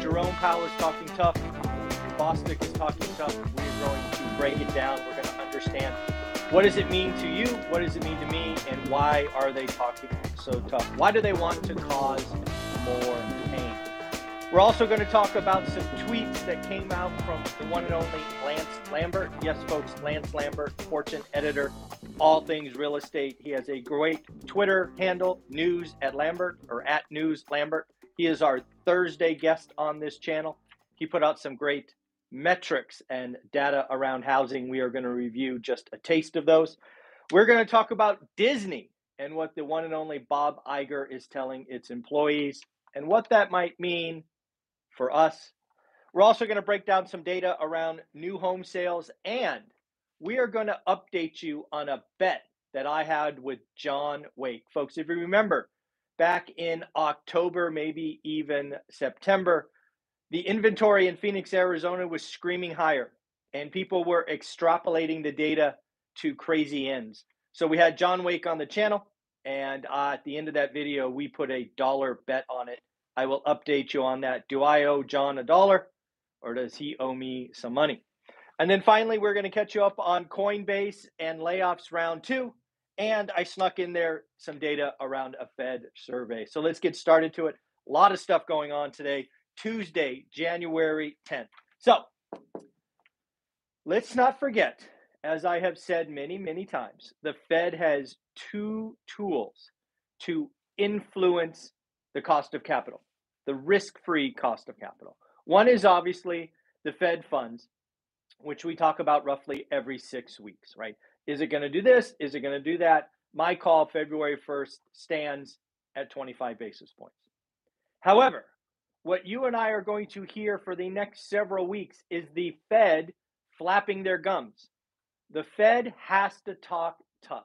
Jerome Powell is talking tough. Bostic is talking tough. We're going to break it down. We're going to understand what does it mean to you, what does it mean to me, and why are they talking so tough? Why do they want to cause more pain? We're also going to talk about some tweets that came out from the one and only Lance Lambert. Yes, folks, Lance Lambert, Fortune editor, all things real estate. He has a great Twitter handle, news at Lambert or at news Lambert. He is our Thursday guest on this channel. He put out some great metrics and data around housing. We are going to review just a taste of those. We're going to talk about Disney and what the one and only Bob Iger is telling its employees and what that might mean for us. We're also going to break down some data around new home sales and we are going to update you on a bet that I had with John Wake. Folks, if you remember, back in October, maybe even September, the inventory in Phoenix, Arizona was screaming higher, and people were extrapolating the data to crazy ends. So we had John Wake on the channel, and uh, at the end of that video, we put a dollar bet on it. I will update you on that. Do I owe John a dollar, or does he owe me some money? And then finally, we're going to catch you up on Coinbase and layoffs round two. And I snuck in there some data around a Fed survey. So let's get started to it. A lot of stuff going on today, Tuesday, January 10th. So let's not forget, as I have said many, many times, the Fed has two tools to influence the cost of capital, the risk free cost of capital. One is obviously the Fed funds, which we talk about roughly every six weeks, right? Is it going to do this? Is it going to do that? My call February 1st stands at 25 basis points. However, what you and I are going to hear for the next several weeks is the Fed flapping their gums. The Fed has to talk tough.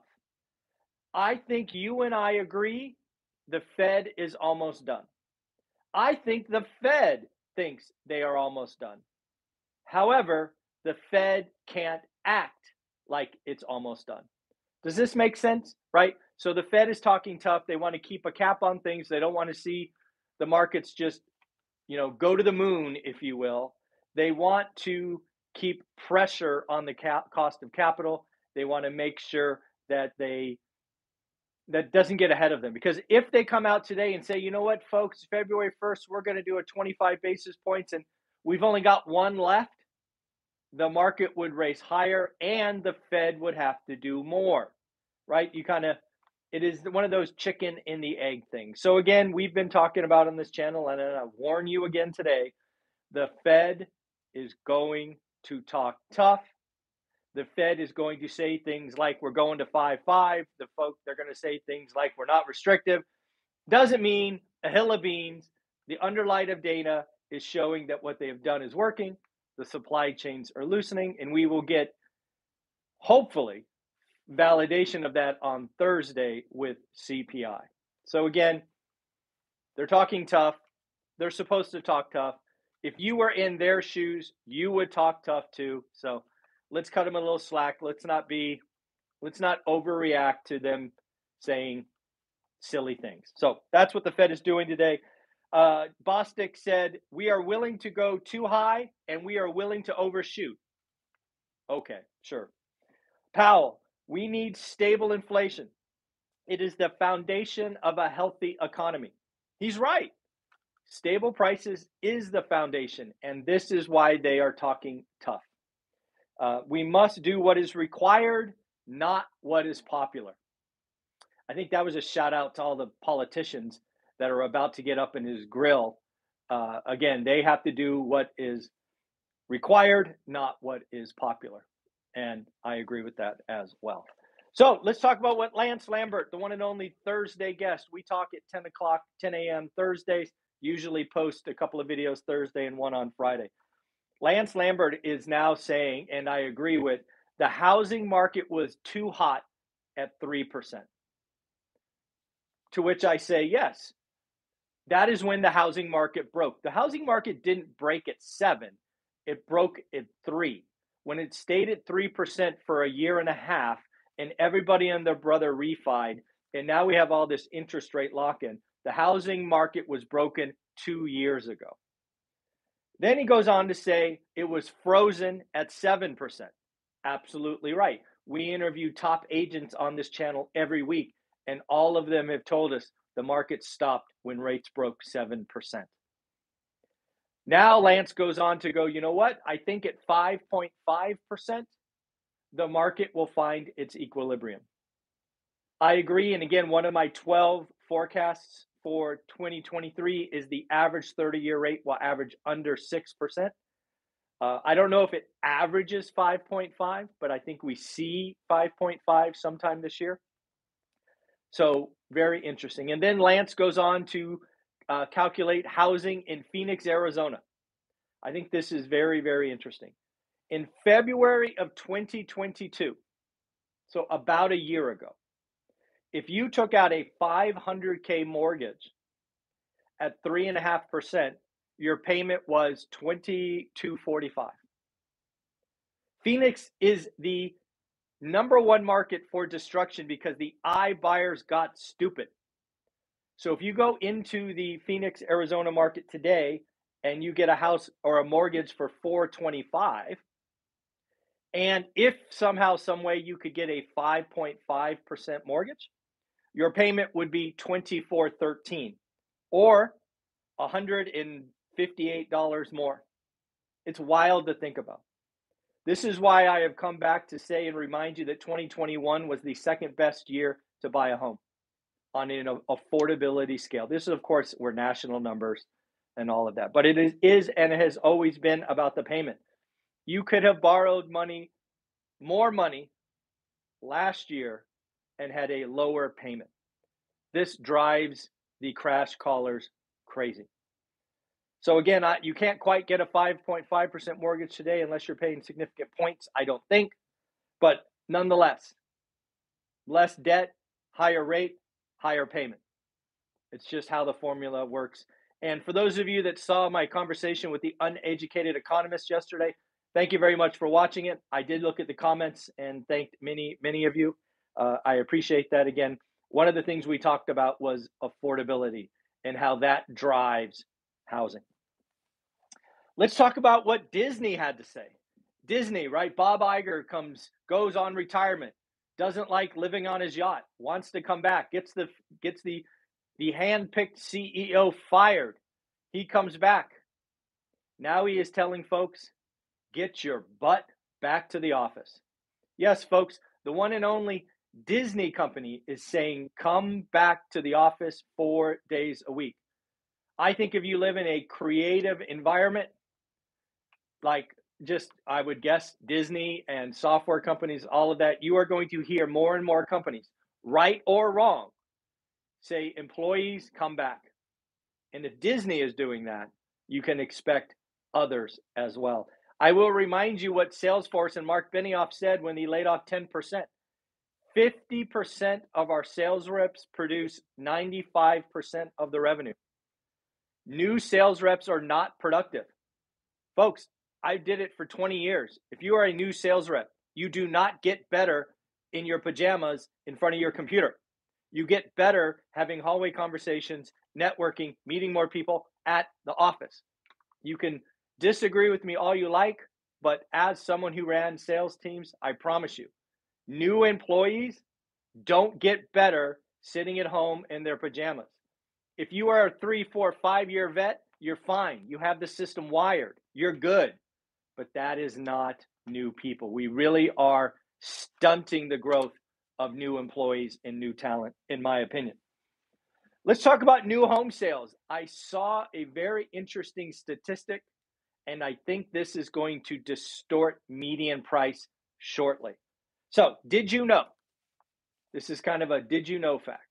I think you and I agree the Fed is almost done. I think the Fed thinks they are almost done. However, the Fed can't act like it's almost done. Does this make sense? Right? So the Fed is talking tough. They want to keep a cap on things. They don't want to see the markets just, you know, go to the moon, if you will. They want to keep pressure on the cap- cost of capital. They want to make sure that they that doesn't get ahead of them because if they come out today and say, you know what, folks, February 1st, we're going to do a 25 basis points and we've only got one left, the market would race higher and the Fed would have to do more, right? You kind of, it is one of those chicken in the egg things. So, again, we've been talking about on this channel, and I warn you again today the Fed is going to talk tough. The Fed is going to say things like we're going to 5 5. The folks, they're going to say things like we're not restrictive. Doesn't mean a hill of beans. The underlight of data is showing that what they have done is working the supply chains are loosening, and we will get, hopefully, validation of that on Thursday with CPI. So, again, they're talking tough. They're supposed to talk tough. If you were in their shoes, you would talk tough too. So, let's cut them a little slack. Let's not be, let's not overreact to them saying silly things. So, that's what the Fed is doing today. Uh, Bostic said, We are willing to go too high and we are willing to overshoot. Okay, sure. Powell, we need stable inflation. It is the foundation of a healthy economy. He's right. Stable prices is the foundation, and this is why they are talking tough. Uh, we must do what is required, not what is popular. I think that was a shout out to all the politicians that are about to get up in his grill, uh, again, they have to do what is required, not what is popular. And I agree with that as well. So let's talk about what Lance Lambert, the one and only Thursday guest, we talk at 10 o'clock, 10 a.m. Thursdays. Usually post a couple of videos Thursday and one on Friday. Lance Lambert is now saying, and I agree with, the housing market was too hot at 3%. To which I say, yes, that is when the housing market broke. The housing market didn't break at seven, it broke at three. When it stayed at 3% for a year and a half, and everybody and their brother refied, and now we have all this interest rate lock in, the housing market was broken two years ago. Then he goes on to say it was frozen at 7%. Absolutely right. We interview top agents on this channel every week, and all of them have told us the market stopped when rates broke 7%. Now Lance goes on to go, you know what? I think at 5.5%, the market will find its equilibrium. I agree. And again, one of my 12 forecasts for 2023 is the average 30 year rate will average under 6%. Uh, I don't know if it averages 5.5, but I think we see 5.5 sometime this year. So very interesting. And then Lance goes on to uh, calculate housing in Phoenix, Arizona. I think this is very, very interesting. In February of 2022, so about a year ago, if you took out a 500K mortgage at 3.5%, your payment was 2245 Phoenix is the number one market for destruction because the iBuyers got stupid. So if you go into the Phoenix, Arizona market today and you get a house or a mortgage for 425 and if somehow some way you could get a 5.5% mortgage, your payment would be 2413 or $158 more. It's wild to think about. This is why I have come back to say and remind you that 2021 was the second best year to buy a home on an affordability scale. This is, of course, were national numbers and all of that, but it is, is and has always been about the payment. You could have borrowed money, more money last year and had a lower payment. This drives the crash callers crazy. So again, I, you can't quite get a 5.5% mortgage today unless you're paying significant points, I don't think. But nonetheless, less debt, higher rate, higher payment. It's just how the formula works. And for those of you that saw my conversation with the uneducated economist yesterday, thank you very much for watching it. I did look at the comments and thanked many, many of you. Uh, I appreciate that again. One of the things we talked about was affordability and how that drives housing. Let's talk about what Disney had to say. Disney, right? Bob Iger comes, goes on retirement, doesn't like living on his yacht, wants to come back, gets the gets the the hand-picked CEO fired. He comes back. Now he is telling folks, get your butt back to the office. Yes, folks, the one and only Disney company is saying come back to the office four days a week. I think if you live in a creative environment, like just I would guess Disney and software companies, all of that, you are going to hear more and more companies, right or wrong, say employees come back. And if Disney is doing that, you can expect others as well. I will remind you what Salesforce and Mark Benioff said when he laid off 10%. 50% of our sales reps produce 95% of the revenue. New sales reps are not productive. Folks, I did it for 20 years. If you are a new sales rep, you do not get better in your pajamas in front of your computer. You get better having hallway conversations, networking, meeting more people at the office. You can disagree with me all you like, but as someone who ran sales teams, I promise you, new employees don't get better sitting at home in their pajamas. If you are a three, four, five year vet, you're fine. You have the system wired. You're good. But that is not new people. We really are stunting the growth of new employees and new talent, in my opinion. Let's talk about new home sales. I saw a very interesting statistic, and I think this is going to distort median price shortly. So, did you know? This is kind of a did you know fact.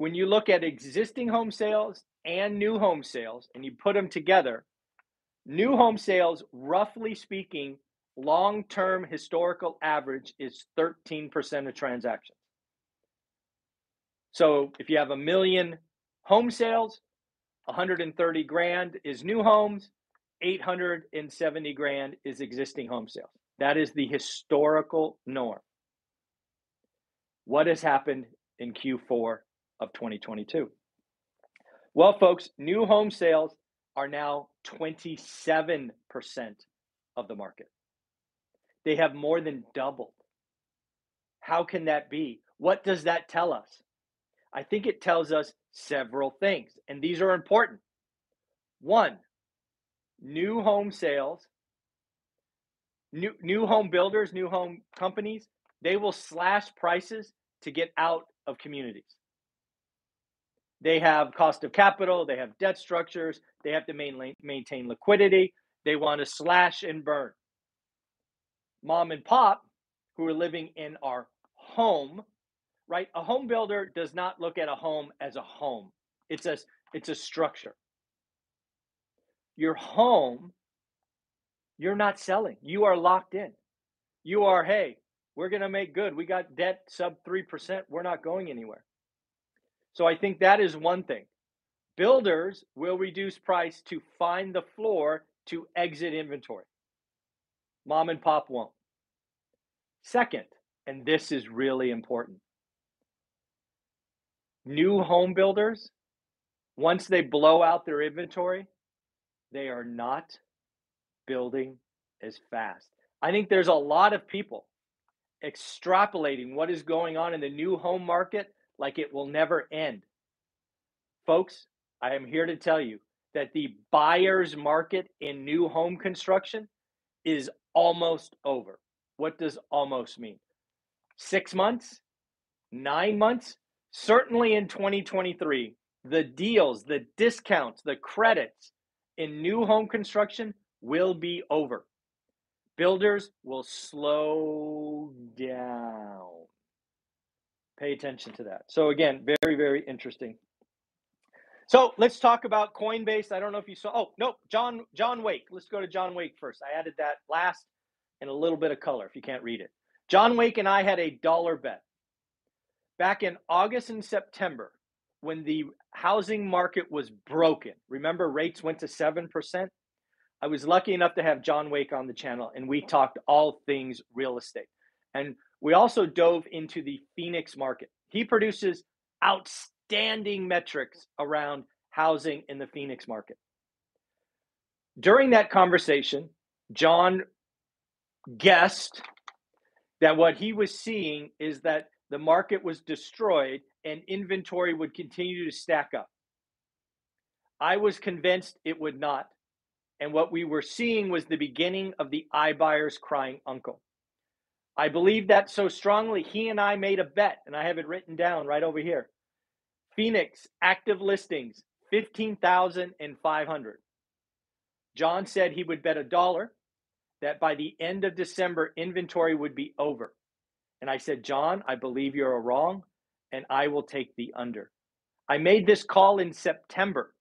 When you look at existing home sales and new home sales, and you put them together, new home sales, roughly speaking, long term historical average is 13% of transactions. So if you have a million home sales, 130 grand is new homes, 870 grand is existing home sales. That is the historical norm. What has happened in Q4 of 2022? Well, folks, new home sales are now 27% of the market. They have more than doubled. How can that be? What does that tell us? I think it tells us several things, and these are important. One, new home sales, new, new home builders, new home companies, they will slash prices to get out of communities. They have cost of capital, they have debt structures, they have to maintain, maintain liquidity, they want to slash and burn. Mom and pop, who are living in our home, right? A home builder does not look at a home as a home. It's a it's a structure. Your home, you're not selling. You are locked in. You are, hey, we're going to make good. We got debt sub 3%. We're not going anywhere. So I think that is one thing. Builders will reduce price to find the floor to exit inventory. Mom and pop won't. Second, and this is really important new home builders, once they blow out their inventory, they are not building as fast. I think there's a lot of people extrapolating what is going on in the new home market like it will never end. Folks, I am here to tell you that the buyer's market in new home construction is almost over. What does almost mean? Six months? Nine months? Certainly in 2023, the deals, the discounts, the credits in new home construction will be over. Builders will slow down. Pay attention to that. So, again, very, very interesting. So let's talk about Coinbase. I don't know if you saw. Oh no, John John Wake. Let's go to John Wake first. I added that last and a little bit of color if you can't read it. John Wake and I had a dollar bet back in August and September when the housing market was broken. Remember, rates went to 7%? I was lucky enough to have John Wake on the channel, and we talked all things real estate. And we also dove into the Phoenix market. He produces outstanding metrics around housing in the Phoenix market. During that conversation, John guessed that what he was seeing is that the market was destroyed and inventory would continue to stack up. I was convinced it would not. And what we were seeing was the beginning of the iBuyers crying uncle. I believe that so strongly, he and I made a bet, and I have it written down right over here. Phoenix active listings, 15,500. John said he would bet a dollar that by the end of December, inventory would be over. And I said, John, I believe you're wrong, and I will take the under. I made this call in September.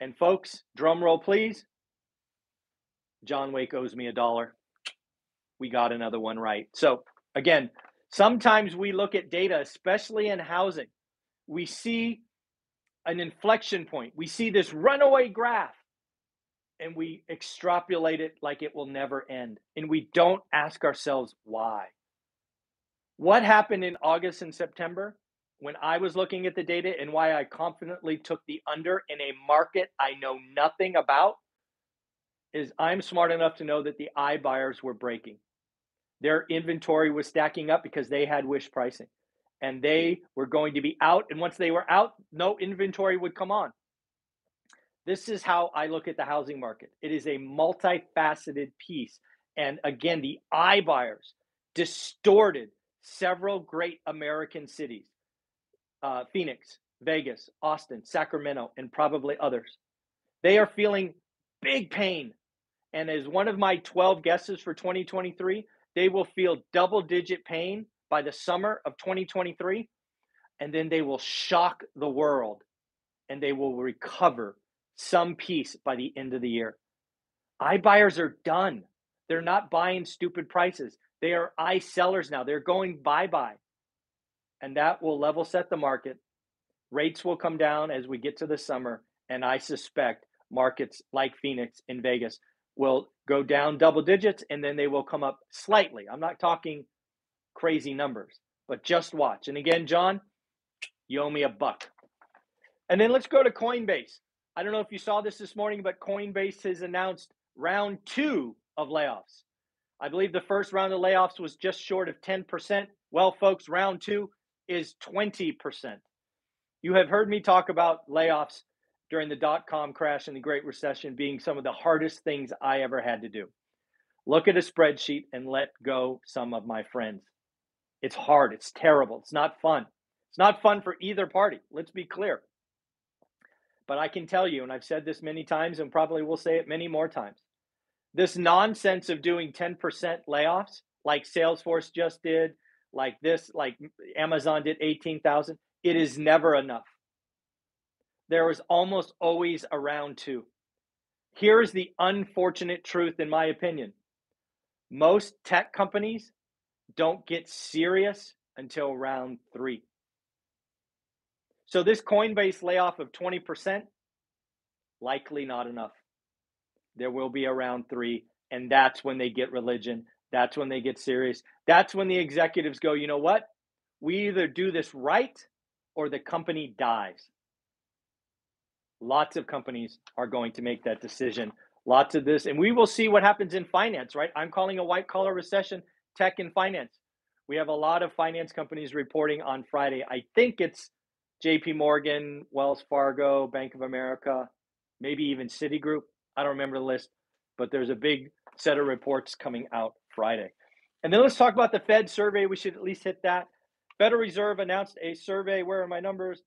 And folks, drum roll, please. John Wake owes me a dollar. We got another one right. So, again, sometimes we look at data, especially in housing, we see an inflection point. We see this runaway graph and we extrapolate it like it will never end. And we don't ask ourselves why. What happened in August and September when I was looking at the data and why I confidently took the under in a market I know nothing about is I'm smart enough to know that the iBuyers were breaking. Their inventory was stacking up because they had wish pricing and they were going to be out. And once they were out, no inventory would come on. This is how I look at the housing market. It is a multifaceted piece. And again, the iBuyers distorted several great American cities uh, Phoenix, Vegas, Austin, Sacramento, and probably others. They are feeling big pain. And as one of my 12 guesses for 2023, they will feel double digit pain by the summer of 2023. And then they will shock the world and they will recover some piece by the end of the year. iBuyers are done. They're not buying stupid prices. They are I sellers now. They're going bye bye. And that will level set the market. Rates will come down as we get to the summer. And I suspect markets like Phoenix and Vegas will go down double digits and then they will come up slightly. I'm not talking crazy numbers, but just watch. And again, John, you owe me a buck. And then let's go to Coinbase. I don't know if you saw this this morning, but Coinbase has announced round two of layoffs. I believe the first round of layoffs was just short of 10%. Well, folks, round two is 20%. You have heard me talk about layoffs during the dot com crash and the Great Recession being some of the hardest things I ever had to do. Look at a spreadsheet and let go some of my friends. It's hard, it's terrible, it's not fun. It's not fun for either party. Let's be clear. But I can tell you, and I've said this many times and probably will say it many more times this nonsense of doing 10% layoffs, like Salesforce just did, like this, like Amazon did 18,000, it is never enough. There is almost always a round two. Here is the unfortunate truth, in my opinion most tech companies don't get serious until round three. So, this Coinbase layoff of 20%, likely not enough. There will be a round three, and that's when they get religion. That's when they get serious. That's when the executives go, you know what? We either do this right or the company dies. Lots of companies are going to make that decision. Lots of this, and we will see what happens in finance, right? I'm calling a white collar recession, tech and finance. We have a lot of finance companies reporting on Friday. I think it's JP Morgan, Wells Fargo, Bank of America, maybe even Citigroup. I don't remember the list, but there's a big set of reports coming out Friday. And then let's talk about the Fed survey. We should at least hit that. Federal Reserve announced a survey. Where are my numbers?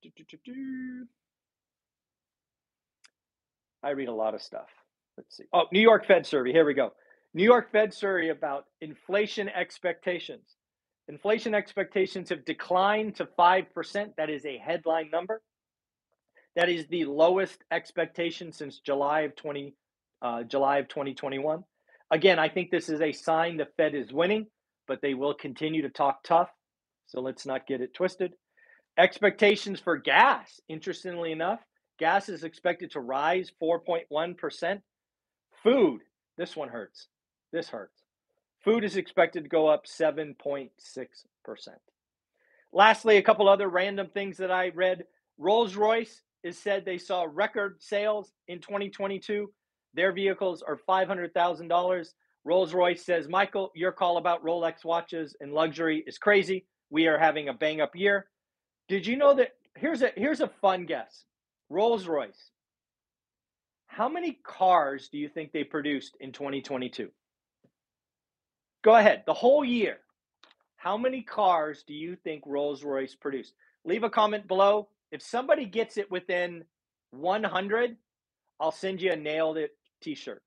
I read a lot of stuff. Let's see. Oh, New York Fed survey. Here we go. New York Fed survey about inflation expectations. Inflation expectations have declined to 5%. That is a headline number. That is the lowest expectation since July of 20 uh, July of 2021. Again, I think this is a sign the Fed is winning, but they will continue to talk tough. So let's not get it twisted. Expectations for gas, interestingly enough, gas is expected to rise 4.1%. Food, this one hurts. This hurts. Food is expected to go up 7.6%. Lastly, a couple other random things that I read. Rolls Royce is said they saw record sales in 2022. Their vehicles are $500,000. Rolls Royce says, Michael, your call about Rolex watches and luxury is crazy. We are having a bang up year. Did you know that? Here's a here's a fun guess. Rolls Royce. How many cars do you think they produced in 2022? Go ahead. The whole year. How many cars do you think Rolls Royce produced? Leave a comment below. If somebody gets it within 100, I'll send you a nailed it t shirt.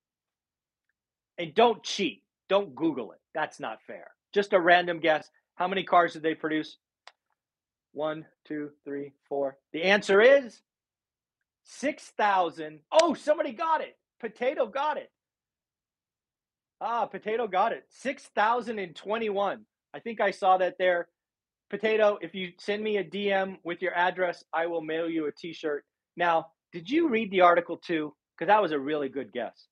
And don't cheat. Don't Google it. That's not fair. Just a random guess. How many cars did they produce? One, two, three, four. The answer is 6,000. Oh, somebody got it. Potato got it. Ah, Potato got it. 6,021. I think I saw that there. Potato, if you send me a DM with your address, I will mail you a t shirt. Now, did you read the article too? Because that was a really good guess.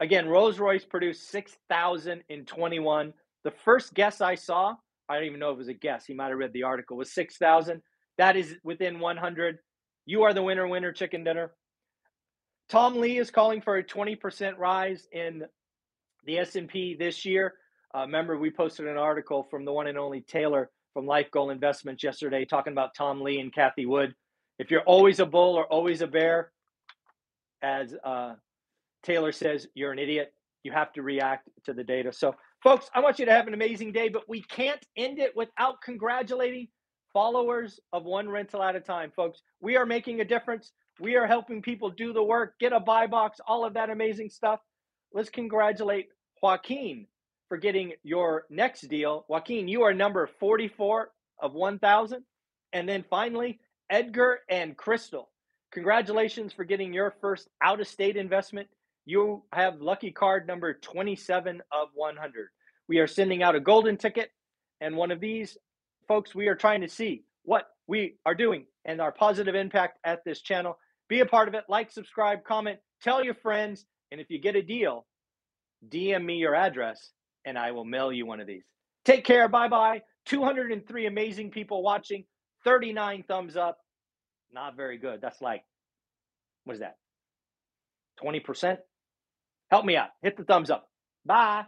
Again, Rolls Royce produced 6,021. The first guess I saw, I don't even know if it was a guess, he might have read the article, was 6,000. That is within 100. You are the winner, winner, chicken dinner. Tom Lee is calling for a 20% rise in the S&P this year. Uh, remember, we posted an article from the one and only Taylor from Life Goal Investments yesterday talking about Tom Lee and Cathie Wood. If you're always a bull or always a bear, as uh, Taylor says, you're an idiot. You have to react to the data. So, folks, I want you to have an amazing day, but we can't end it without congratulating followers of one rental at a time, folks. We are making a difference. We are helping people do the work, get a buy box, all of that amazing stuff. Let's congratulate Joaquin for getting your next deal. Joaquin, you are number 44 of 1,000. And then finally, Edgar and Crystal. Congratulations for getting your first out of state investment. You have lucky card number 27 of 100. We are sending out a golden ticket, and one of these folks, we are trying to see what we are doing and our positive impact at this channel. Be a part of it. Like, subscribe, comment, tell your friends. And if you get a deal, DM me your address and I will mail you one of these. Take care. Bye bye. 203 amazing people watching, 39 thumbs up. Not very good. That's like, what is that? 20%? Help me out. Hit the thumbs up. Bye.